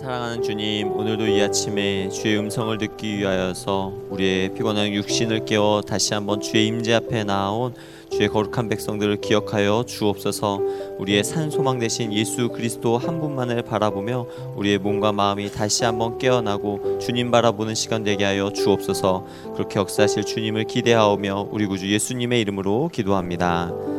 사랑하는 주님, 오늘도 이 아침에 주의 음성을 듣기 위하여서 우리의 피곤한 육신을 깨워 다시 한번 주의 임재 앞에 나온 주의 거룩한 백성들을 기억하여 주옵소서. 우리의 산 소망 되신 예수 그리스도 한 분만을 바라보며 우리의 몸과 마음이 다시 한번 깨어나고 주님 바라보는 시간 되게 하여 주옵소서. 그렇게 역사하실 주님을 기대하오며 우리 구주 예수님의 이름으로 기도합니다.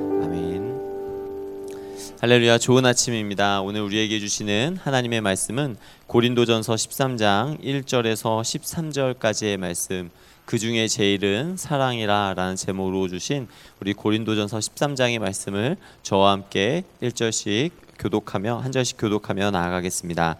할렐루야 좋은 아침입니다. 오늘 우리에게 주시는 하나님의 말씀은 고린도전서 13장 1절에서 13절까지의 말씀 그 중에 제일은 사랑이라 라는 제목으로 주신 우리 고린도전서 13장의 말씀을 저와 함께 1절씩 교독하며 한 절씩 교독하며 나아가겠습니다.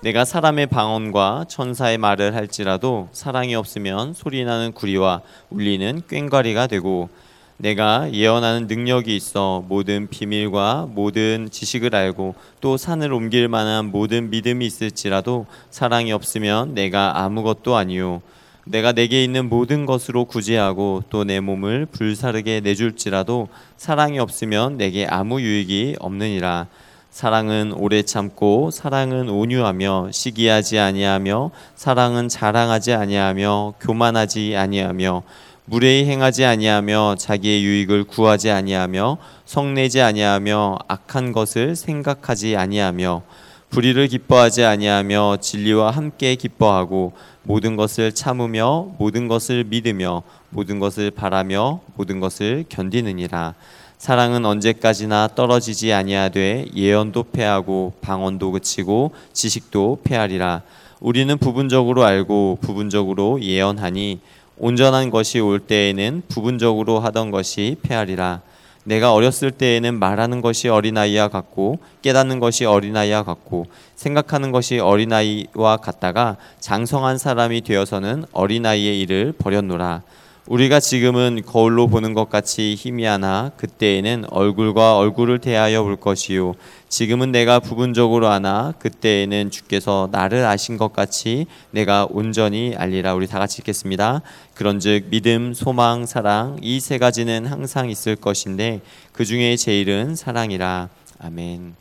내가 사람의 방언과 천사의 말을 할지라도 사랑이 없으면 소리나는 구리와 울리는 꽹과리가 되고 내가 예언하는 능력이 있어 모든 비밀과 모든 지식을 알고 또 산을 옮길 만한 모든 믿음이 있을지라도 사랑이 없으면 내가 아무것도 아니요 내가 내게 있는 모든 것으로 구제하고 또 내 몸을 불사르게 내줄지라도 사랑이 없으면 내게 아무 유익이 없느니라. 사랑은 오래 참고 사랑은 온유하며 시기하지 아니하며 사랑은 자랑하지 아니하며 교만하지 아니하며 무례히 행하지 아니하며 자기의 유익을 구하지 아니하며 성내지 아니하며 악한 것을 생각하지 아니하며 불의를 기뻐하지 아니하며 진리와 함께 기뻐하고 모든 것을 참으며 모든 것을 믿으며 모든 것을 바라며 모든 것을 견디느니라. 사랑은 언제까지나 떨어지지 아니하되 예언도 패하고 방언도 그치고 지식도 패하리라. 우리는 부분적으로 알고 부분적으로 예언하니 온전한 것이 올 때에는 부분적으로 하던 것이 패하리라. 내가 어렸을 때에는 말하는 것이 어린아이와 같고 깨닫는 것이 어린아이와 같고 생각하는 것이 어린아이와 같다가 장성한 사람이 되어서는 어린아이의 일을 버렸노라. 우리가 지금은 거울로 보는 것 같이 희미하나 그때에는 얼굴과 얼굴을 대하여 볼 것이요 지금은 내가 부분적으로 아나 그때에는 주께서 나를 아신 것 같이 내가 온전히 알리라 우리 다 같이 읽겠습니다. 그런즉 믿음, 소망, 사랑 이 세 가지는 항상 있을 것인데 그 중에 제일은 사랑이라. 아멘.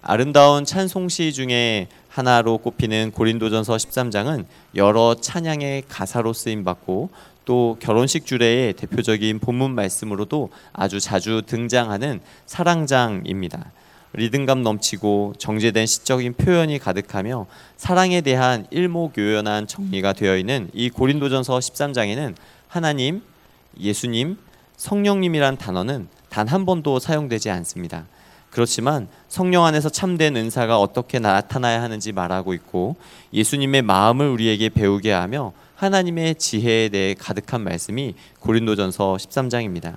아름다운 찬송시 중에 하나로 꼽히는 고린도전서 13장은 여러 찬양의 가사로 쓰임 받고 또 결혼식 주례의 대표적인 본문 말씀으로도 아주 자주 등장하는 사랑장입니다. 리듬감 넘치고 정제된 시적인 표현이 가득하며 사랑에 대한 일목요연한 정리가 되어 있는 이 고린도전서 13장에는 하나님, 예수님, 성령님이란 단어는 단 한 번도 사용되지 않습니다. 그렇지만 성령 안에서 참된 은사가 어떻게 나타나야 하는지 말하고 있고 예수님의 마음을 우리에게 배우게 하며 하나님의 지혜에 대해 가득한 말씀이 고린도전서 13장입니다.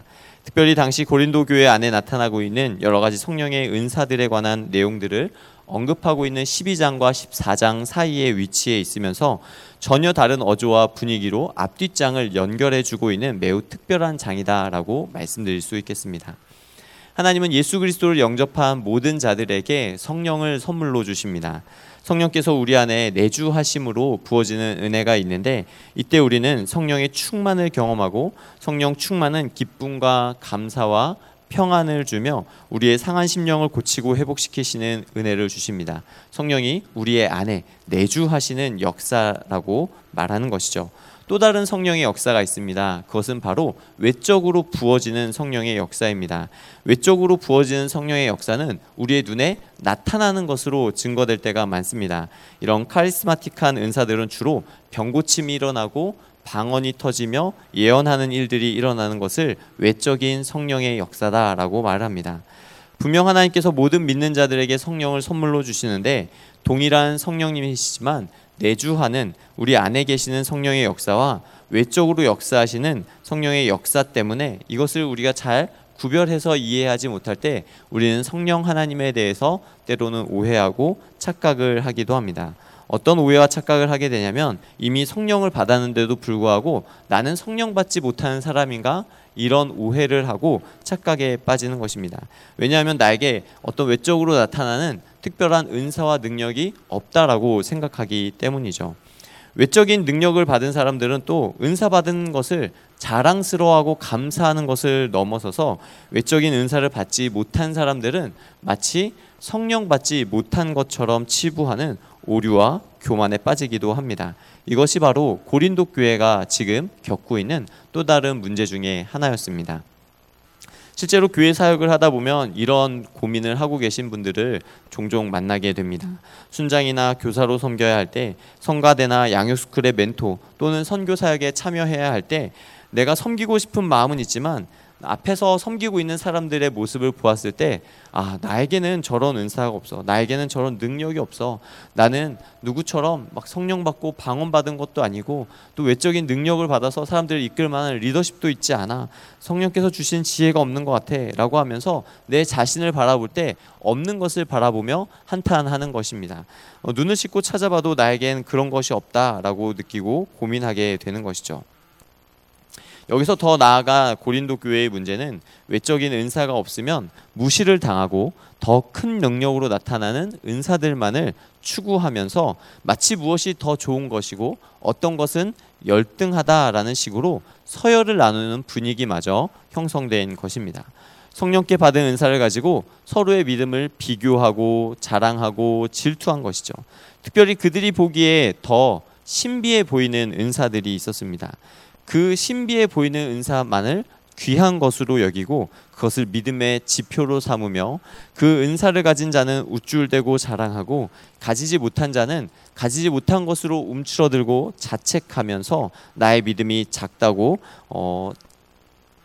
특별히 당시 고린도 교회 안에 나타나고 있는 여러 가지 성령의 은사들에 관한 내용들을 언급하고 있는 12장과 14장 사이에 위치해 있으면서 전혀 다른 어조와 분위기로 앞뒷장을 연결해 주고 있는 매우 특별한 장이다라고 말씀드릴 수 있겠습니다. 하나님은 예수 그리스도를 영접한 모든 자들에게 성령을 선물로 주십니다. 성령께서 우리 안에 내주하심으로 부어지는 은혜가 있는데 이때 우리는 성령의 충만을 경험하고 성령 충만은 기쁨과 감사와 평안을 주며 우리의 상한 심령을 고치고 회복시키시는 은혜를 주십니다. 성령이 우리의 안에 내주하시는 역사라고 말하는 것이죠. 또 다른 성령의 역사가 있습니다. 그것은 바로 외적으로 부어지는 성령의 역사입니다. 외적으로 부어지는 성령의 역사는 우리의 눈에 나타나는 것으로 증거될 때가 많습니다. 이런 카리스마틱한 은사들은 주로 병고침이 일어나고 방언이 터지며 예언하는 일들이 일어나는 것을 외적인 성령의 역사다라고 말합니다. 분명 하나님께서 모든 믿는 자들에게 성령을 선물로 주시는데 동일한 성령님이시지만 내주하는 우리 안에 계시는 성령의 역사와 외적으로 역사하시는 성령의 역사 때문에 이것을 우리가 잘 구별해서 이해하지 못할 때 우리는 성령 하나님에 대해서 때로는 오해하고 착각을 하기도 합니다. 어떤 오해와 착각을 하게 되냐면 이미 성령을 받았는데도 불구하고 나는 성령 받지 못하는 사람인가 이런 오해를 하고 착각에 빠지는 것입니다. 왜냐하면 나에게 어떤 외적으로 나타나는 특별한 은사와 능력이 없다라고 생각하기 때문이죠. 외적인 능력을 받은 사람들은 또 은사 받은 것을 자랑스러워하고 감사하는 것을 넘어서서 외적인 은사를 받지 못한 사람들은 마치 성령 받지 못한 것처럼 치부하는 오류와 교만에 빠지기도 합니다. 이것이 바로 고린도 교회가 지금 겪고 있는 또 다른 문제 중에 하나였습니다. 실제로 교회 사역을 하다 보면 이런 고민을 하고 계신 분들을 종종 만나게 됩니다. 순장이나 교사로 섬겨야 할 때, 성가대나 양육스쿨의 멘토 또는 선교 사역에 참여해야 할 때 내가 섬기고 싶은 마음은 있지만 앞에서 섬기고 있는 사람들의 모습을 보았을 때, 아, 나에게는 저런 은사가 없어. 나에게는 저런 능력이 없어. 나는 누구처럼 막 성령 받고 방언 받은 것도 아니고 또 외적인 능력을 받아서 사람들을 이끌 만한 리더십도 있지 않아. 성령께서 주신 지혜가 없는 것 같아. 라고 하면서 내 자신을 바라볼 때 없는 것을 바라보며 한탄하는 것입니다. 어, 눈을 씻고 찾아봐도 나에겐 그런 것이 없다라고 느끼고 고민하게 되는 것이죠. 여기서 더 나아가 고린도 교회의 문제는 외적인 은사가 없으면 무시를 당하고 더 큰 능력으로 나타나는 은사들만을 추구하면서 마치 무엇이 더 좋은 것이고 어떤 것은 열등하다라는 식으로 서열을 나누는 분위기마저 형성된 것입니다. 성령께 받은 은사를 가지고 서로의 믿음을 비교하고 자랑하고 질투한 것이죠. 특별히 그들이 보기에 더 신비해 보이는 은사들이 있었습니다. 그 신비해 보이는 은사만을 귀한 것으로 여기고 그것을 믿음의 지표로 삼으며 그 은사를 가진 자는 우쭐대고 자랑하고 가지지 못한 자는 가지지 못한 것으로 움츠러들고 자책하면서 나의 믿음이 작다고 어,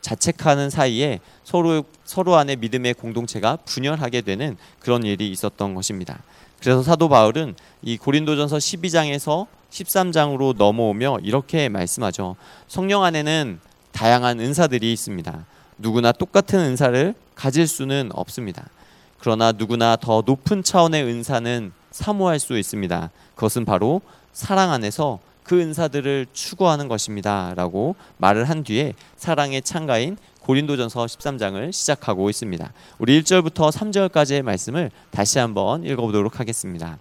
자책하는 사이에 서로 서로 안에 믿음의 공동체가 분열하게 되는 그런 일이 있었던 것입니다. 그래서 사도 바울은 이 고린도전서 12장에서 13장으로 넘어오며 이렇게 말씀하죠. 성령 안에는 다양한 은사들이 있습니다. 누구나 똑같은 은사를 가질 수는 없습니다. 그러나 누구나 더 높은 차원의 은사는 사모할 수 있습니다. 그것은 바로 사랑 안에서 그 은사들을 추구하는 것입니다. 라고 말을 한 뒤에 사랑의 창가인 고린도전서 13장을 시작하고 있습니다. 우리 1절부터 3절까지의 말씀을 다시 한번 읽어보도록 하겠습니다.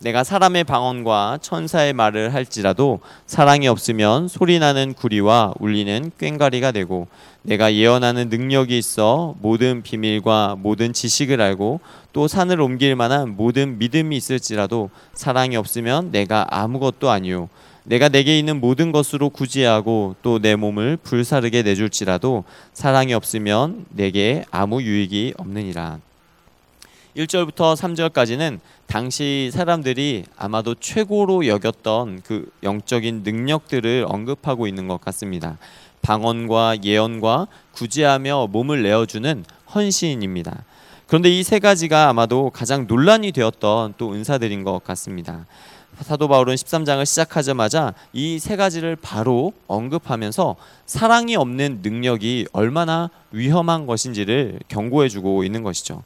내가 사람의 방언과 천사의 말을 할지라도 사랑이 없으면 소리나는 구리와 울리는 꽹과리가 되고 내가 예언하는 능력이 있어 모든 비밀과 모든 지식을 알고 또 산을 옮길 만한 모든 믿음이 있을지라도 사랑이 없으면 내가 아무것도 아니요 내가 내게 있는 모든 것으로 구제하고 또 내 몸을 불사르게 내줄지라도 사랑이 없으면 내게 아무 유익이 없느니라. 1절부터 3절까지는 당시 사람들이 아마도 최고로 여겼던 그 영적인 능력들을 언급하고 있는 것 같습니다. 방언과 예언과 구제하며 몸을 내어주는 헌신입니다. 그런데 이 세 가지가 아마도 가장 논란이 되었던 또 은사들인 것 같습니다. 사도 바울은 13장을 시작하자마자 이 세 가지를 바로 언급하면서 사랑이 없는 능력이 얼마나 위험한 것인지를 경고해 주고 있는 것이죠.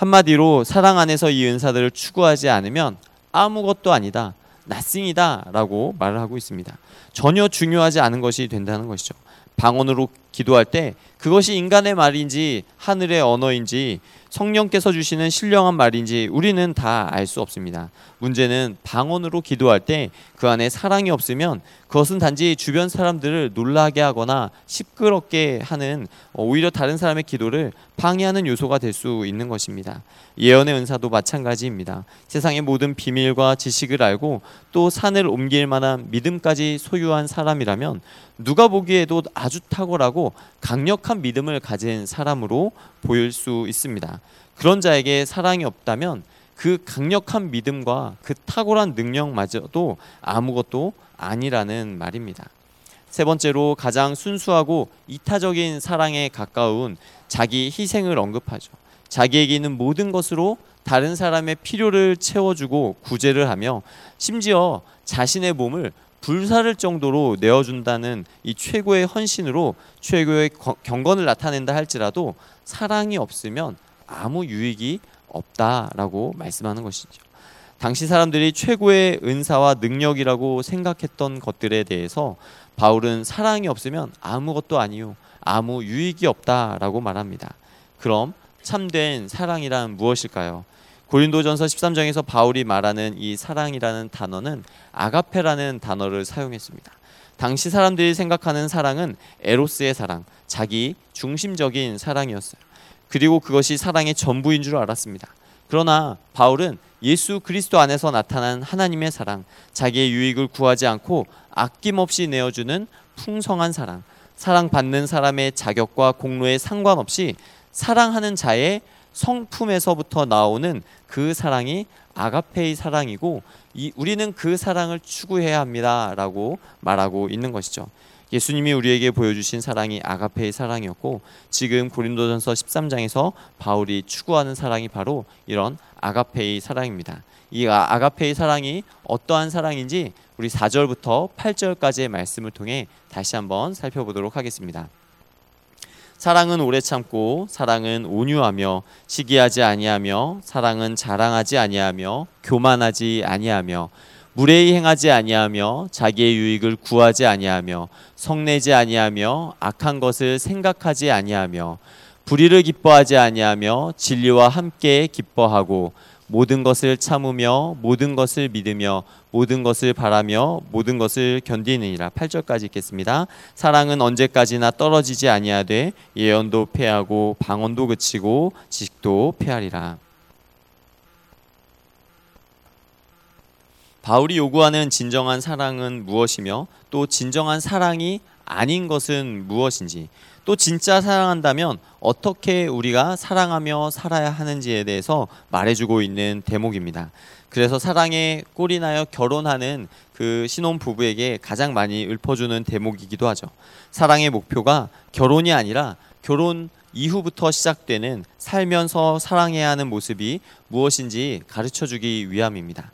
한마디로 사랑 안에서 이 은사들을 추구하지 않으면 아무것도 아니다. 나싱이다라고 말을 하고 있습니다. 전혀 중요하지 않은 것이 된다는 것이죠. 방언으로 기도할 때 그것이 인간의 말인지 하늘의 언어인지 성령께서 주시는 신령한 말인지 우리는 다 알 수 없습니다. 문제는 방언으로 기도할 때 그 안에 사랑이 없으면 그것은 단지 주변 사람들을 놀라게 하거나 시끄럽게 하는 어, 오히려 다른 사람의 기도를 방해하는 요소가 될 수 있는 것입니다. 예언의 은사도 마찬가지입니다. 세상의 모든 비밀과 지식을 알고 또 산을 옮길 만한 믿음까지 소유한 사람이라면 누가 보기에도 아주 탁월하고 강력한 믿음을 가진 사람으로 보일 수 있습니다. 그런 자에게 사랑이 없다면 그 강력한 믿음과 그 탁월한 능력마저도 아무것도 아니라는 말입니다. 세 번째로 가장 순수하고 이타적인 사랑에 가까운 자기 희생을 언급하죠. 자기에게 있는 모든 것으로 다른 사람의 필요를 채워주고 구제를 하며 심지어 자신의 몸을 불사를 정도로 내어준다는 이 최고의 헌신으로 최고의 경건을 나타낸다 할지라도 사랑이 없으면 아무 유익이 없다라고 말씀하는 것이죠. 당시 사람들이 최고의 은사와 능력이라고 생각했던 것들에 대해서 바울은 사랑이 없으면 아무것도 아니요. 아무 유익이 없다라고 말합니다. 그럼 참된 사랑이란 무엇일까요? 고린도전서 13장에서 바울이 말하는 이 사랑이라는 단어는 아가페라는 단어를 사용했습니다. 당시 사람들이 생각하는 사랑은 에로스의 사랑, 자기 중심적인 사랑이었어요. 그리고 그것이 사랑의 전부인 줄 알았습니다. 그러나 바울은 예수 그리스도 안에서 나타난 하나님의 사랑, 자기의 유익을 구하지 않고 아낌없이 내어주는 풍성한 사랑, 사랑받는 사람의 자격과 공로에 상관없이 사랑하는 자의 성품에서부터 나오는 그 사랑이 아가페의 사랑이고 이, 우리는 그 사랑을 추구해야 합니다라고 말하고 있는 것이죠. 예수님이 우리에게 보여주신 사랑이 아가페의 사랑이었고 지금 고린도전서 13장에서 바울이 추구하는 사랑이 바로 이런 아가페의 사랑입니다. 이 아, 아가페의 사랑이 어떠한 사랑인지 우리 4절부터 8절까지의 말씀을 통해 다시 한번 살펴보도록 하겠습니다. 사랑은 오래 참고 사랑은 온유하며 시기하지 아니하며 사랑은 자랑하지 아니하며 교만하지 아니하며 무례히 행하지 아니하며 자기의 유익을 구하지 아니하며 성내지 아니하며 악한 것을 생각하지 아니하며 불의를 기뻐하지 아니하며 진리와 함께 기뻐하고 모든 것을 참으며 모든 것을 믿으며 모든 것을 바라며 모든 것을 견디느니라 8절까지 읽겠습니다. 사랑은 언제까지나 떨어지지 아니하되 예언도 패하고 방언도 그치고 지식도 패하리라. 바울이 요구하는 진정한 사랑은 무엇이며 또 진정한 사랑이 아닌 것은 무엇인지 또 진짜 사랑한다면 어떻게 우리가 사랑하며 살아야 하는지에 대해서 말해주고 있는 대목입니다. 그래서 사랑에 꼴이나여 결혼하는 그 신혼 부부에게 가장 많이 읊어주는 대목이기도 하죠. 사랑의 목표가 결혼이 아니라 결혼 이후부터 시작되는 살면서 사랑해야 하는 모습이 무엇인지 가르쳐 주기 위함입니다.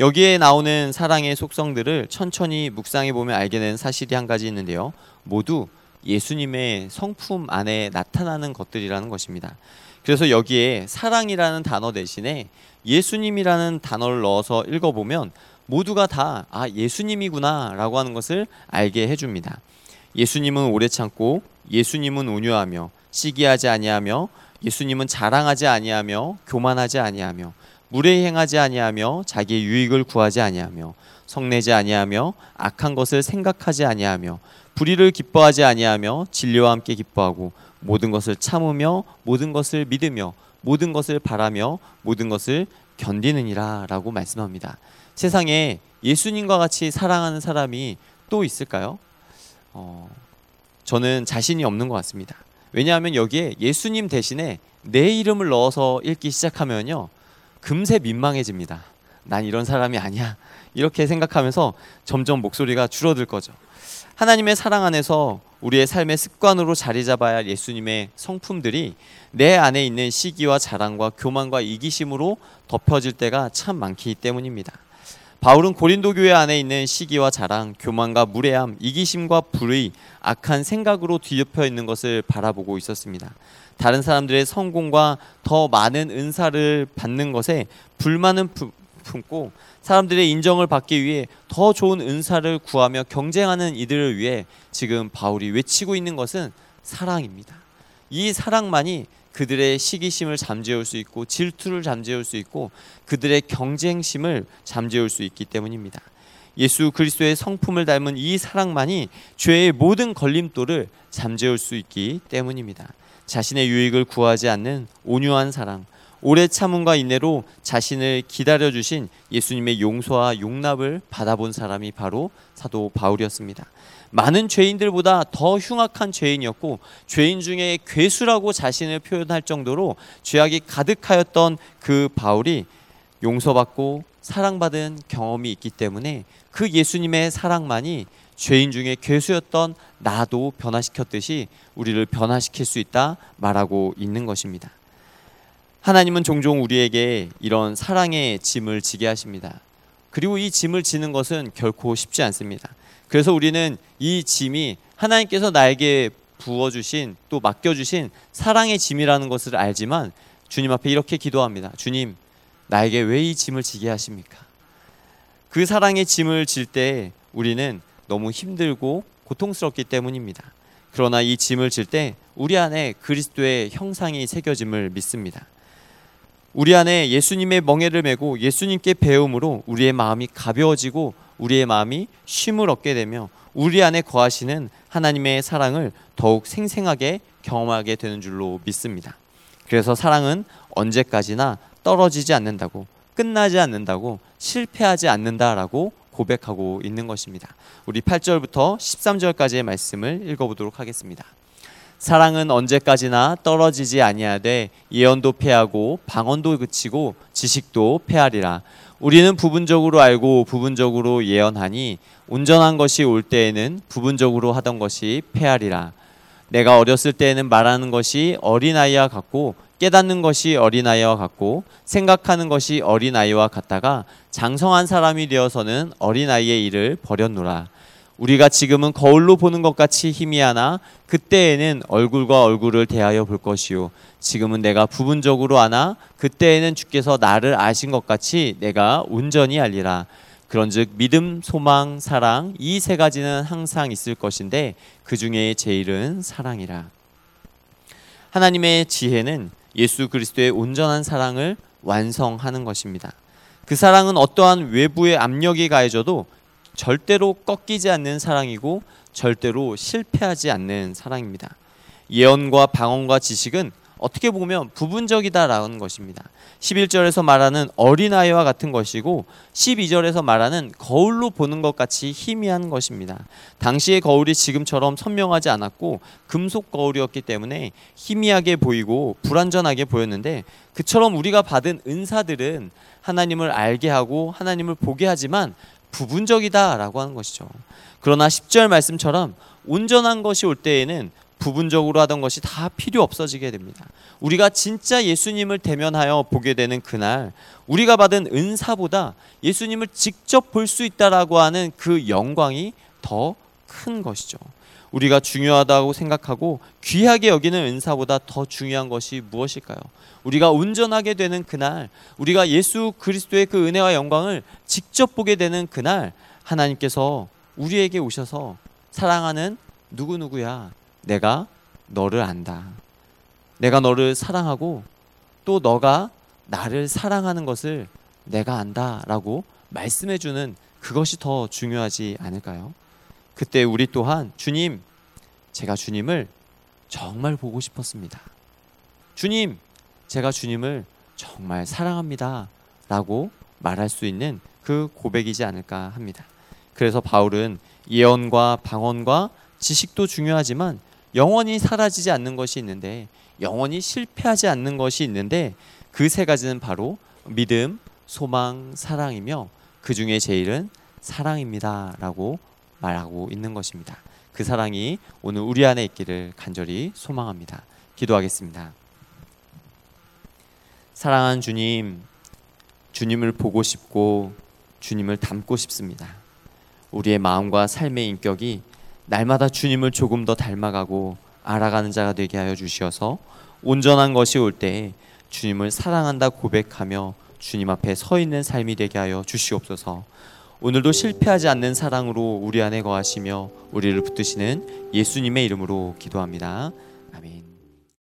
여기에 나오는 사랑의 속성들을 천천히 묵상해 보면 알게 되는 사실이 한 가지 있는데요. 모두 예수님의 성품 안에 나타나는 것들이라는 것입니다. 그래서 여기에 사랑이라는 단어 대신에 예수님이라는 단어를 넣어서 읽어보면 모두가 다 아, 예수님이구나 라고 하는 것을 알게 해줍니다. 예수님은 오래 참고 예수님은 온유하며 시기하지 아니하며 예수님은 자랑하지 아니하며 교만하지 아니하며 무례히 행하지 아니하며 자기의 유익을 구하지 아니하며 성내지 아니하며 악한 것을 생각하지 아니하며 불의를 기뻐하지 아니하며 진리와 함께 기뻐하고 모든 것을 참으며 모든 것을 믿으며 모든 것을 바라며 모든 것을 견디느니라라고 말씀합니다. 세상에 예수님과 같이 사랑하는 사람이 또 있을까요? 어, 저는 자신이 없는 것 같습니다. 왜냐하면 여기에 예수님 대신에 내 이름을 넣어서 읽기 시작하면요. 금세 민망해집니다. 난 이런 사람이 아니야. 이렇게 생각하면서 점점 목소리가 줄어들 거죠. 하나님의 사랑 안에서 우리의 삶의 습관으로 자리 잡아야 할 예수님의 성품들이 내 안에 있는 시기와 자랑과 교만과 이기심으로 덮여질 때가 참 많기 때문입니다. 바울은 고린도 교회 안에 있는 시기와 자랑, 교만과 무례함, 이기심과 불의, 악한 생각으로 뒤덮여 있는 것을 바라보고 있었습니다. 다른 사람들의 성공과 더 많은 은사를 받는 것에 불만은 품고 사람들의 인정을 받기 위해 더 좋은 은사를 구하며 경쟁하는 이들을 위해 지금 바울이 외치고 있는 것은 사랑입니다. 이 사랑만이 그들의 시기심을 잠재울 수 있고 질투를 잠재울 수 있고 그들의 경쟁심을 잠재울 수 있기 때문입니다. 예수 그리스도의 성품을 닮은 이 사랑만이 죄의 모든 걸림돌을 잠재울 수 있기 때문입니다. 자신의 유익을 구하지 않는 온유한 사랑, 오래 참음과 인내로 자신을 기다려 주신 예수님의 용서와 용납을 받아본 사람이 바로 사도 바울이었습니다. 많은 죄인들보다 더 흉악한 죄인이었고 죄인 중에 괴수라고 자신을 표현할 정도로 죄악이 가득하였던 그 바울이 용서받고 사랑받은 경험이 있기 때문에 그 예수님의 사랑만이 죄인 중에 괴수였던 나도 변화시켰듯이 우리를 변화시킬 수 있다 말하고 있는 것입니다. 하나님은 종종 우리에게 이런 사랑의 짐을 지게 하십니다. 그리고 이 짐을 지는 것은 결코 쉽지 않습니다. 그래서 우리는 이 짐이 하나님께서 나에게 부어주신 또 맡겨주신 사랑의 짐이라는 것을 알지만 주님 앞에 이렇게 기도합니다. 주님, 나에게 왜 이 짐을 지게 하십니까? 그 사랑의 짐을 질 때 우리는 너무 힘들고 고통스럽기 때문입니다. 그러나 이 짐을 질 때 우리 안에 그리스도의 형상이 새겨짐을 믿습니다. 우리 안에 예수님의 멍에를 메고 예수님께 배움으로 우리의 마음이 가벼워지고 우리의 마음이 쉼을 얻게 되며 우리 안에 거하시는 하나님의 사랑을 더욱 생생하게 경험하게 되는 줄로 믿습니다. 그래서 사랑은 언제까지나 떨어지지 않는다고 끝나지 않는다고 실패하지 않는다라고 고백하고 있는 것입니다. 우리 8절부터 13절까지의 말씀을 읽어보도록 하겠습니다. 사랑은 언제까지나 떨어지지 아니하되 예언도 패하고 방언도 그치고 지식도 패하리라. 우리는 부분적으로 알고 부분적으로 예언하니 온전한 것이 올 때에는 부분적으로 하던 것이 패하리라. 내가 어렸을 때에는 말하는 것이 어린아이와 같고 깨닫는 것이 어린아이와 같고 생각하는 것이 어린아이와 같다가 장성한 사람이 되어서는 어린아이의 일을 버렸노라. 우리가 지금은 거울로 보는 것 같이 희미하나 그때에는 얼굴과 얼굴을 대하여 볼 것이요 지금은 내가 부분적으로 아나 그때에는 주께서 나를 아신 것 같이 내가 온전히 알리라 그런즉 믿음, 소망, 사랑 이 세 가지는 항상 있을 것인데 그 중에 제일은 사랑이라 하나님의 지혜는 예수 그리스도의 온전한 사랑을 완성하는 것입니다. 그 사랑은 어떠한 외부의 압력이 가해져도 절대로 꺾이지 않는 사랑이고 절대로 실패하지 않는 사랑입니다. 예언과 방언과 지식은 어떻게 보면 부분적이다라는 것입니다. 11절에서 말하는 어린아이와 같은 것이고 12절에서 말하는 거울로 보는 것 같이 희미한 것입니다. 당시의 거울이 지금처럼 선명하지 않았고 금속 거울이었기 때문에 희미하게 보이고 불완전하게 보였는데 그처럼 우리가 받은 은사들은 하나님을 알게 하고 하나님을 보게 하지만 부분적이다라고 하는 것이죠. 그러나 10절 말씀처럼 온전한 것이 올 때에는 부분적으로 하던 것이 다 필요 없어지게 됩니다. 우리가 진짜 예수님을 대면하여 보게 되는 그날 우리가 받은 은사보다 예수님을 직접 볼 수 있다라고 하는 그 영광이 더 큰 것이죠. 우리가 중요하다고 생각하고 귀하게 여기는 은사보다 더 중요한 것이 무엇일까요? 우리가 온전하게 되는 그날, 우리가 예수 그리스도의 그 은혜와 영광을 직접 보게 되는 그날, 하나님께서 우리에게 오셔서 사랑하는 누구누구야, 내가 너를 안다. 내가 너를 사랑하고 또 너가 나를 사랑하는 것을 내가 안다라고 말씀해 주는 그것이 더 중요하지 않을까요? 그때 우리 또한 주님, 제가 주님을 정말 보고 싶었습니다. 주님, 제가 주님을 정말 사랑합니다. 라고 말할 수 있는 그 고백이지 않을까 합니다. 그래서 바울은 예언과 방언과 지식도 중요하지만 영원히 사라지지 않는 것이 있는데 영원히 실패하지 않는 것이 있는데 그 세 가지는 바로 믿음, 소망, 사랑이며 그 중에 제일은 사랑입니다라고 말하고 있는 것입니다. 그 사랑이 오늘 우리 안에 있기를 간절히 소망합니다. 기도하겠습니다. 사랑한 주님, 주님을 보고 싶고 주님을 닮고 싶습니다. 우리의 마음과 삶의 인격이 날마다 주님을 조금 더 닮아가고 알아가는 자가 되게 하여 주시어서 온전한 것이 올때 주님을 사랑한다 고백하며 주님 앞에 서 있는 삶이 되게 하여 주시옵소서. 오늘도 실패하지 않는 사랑으로 우리 안에 거하시며 우리를 붙드시는 예수님의 이름으로 기도합니다. 아멘.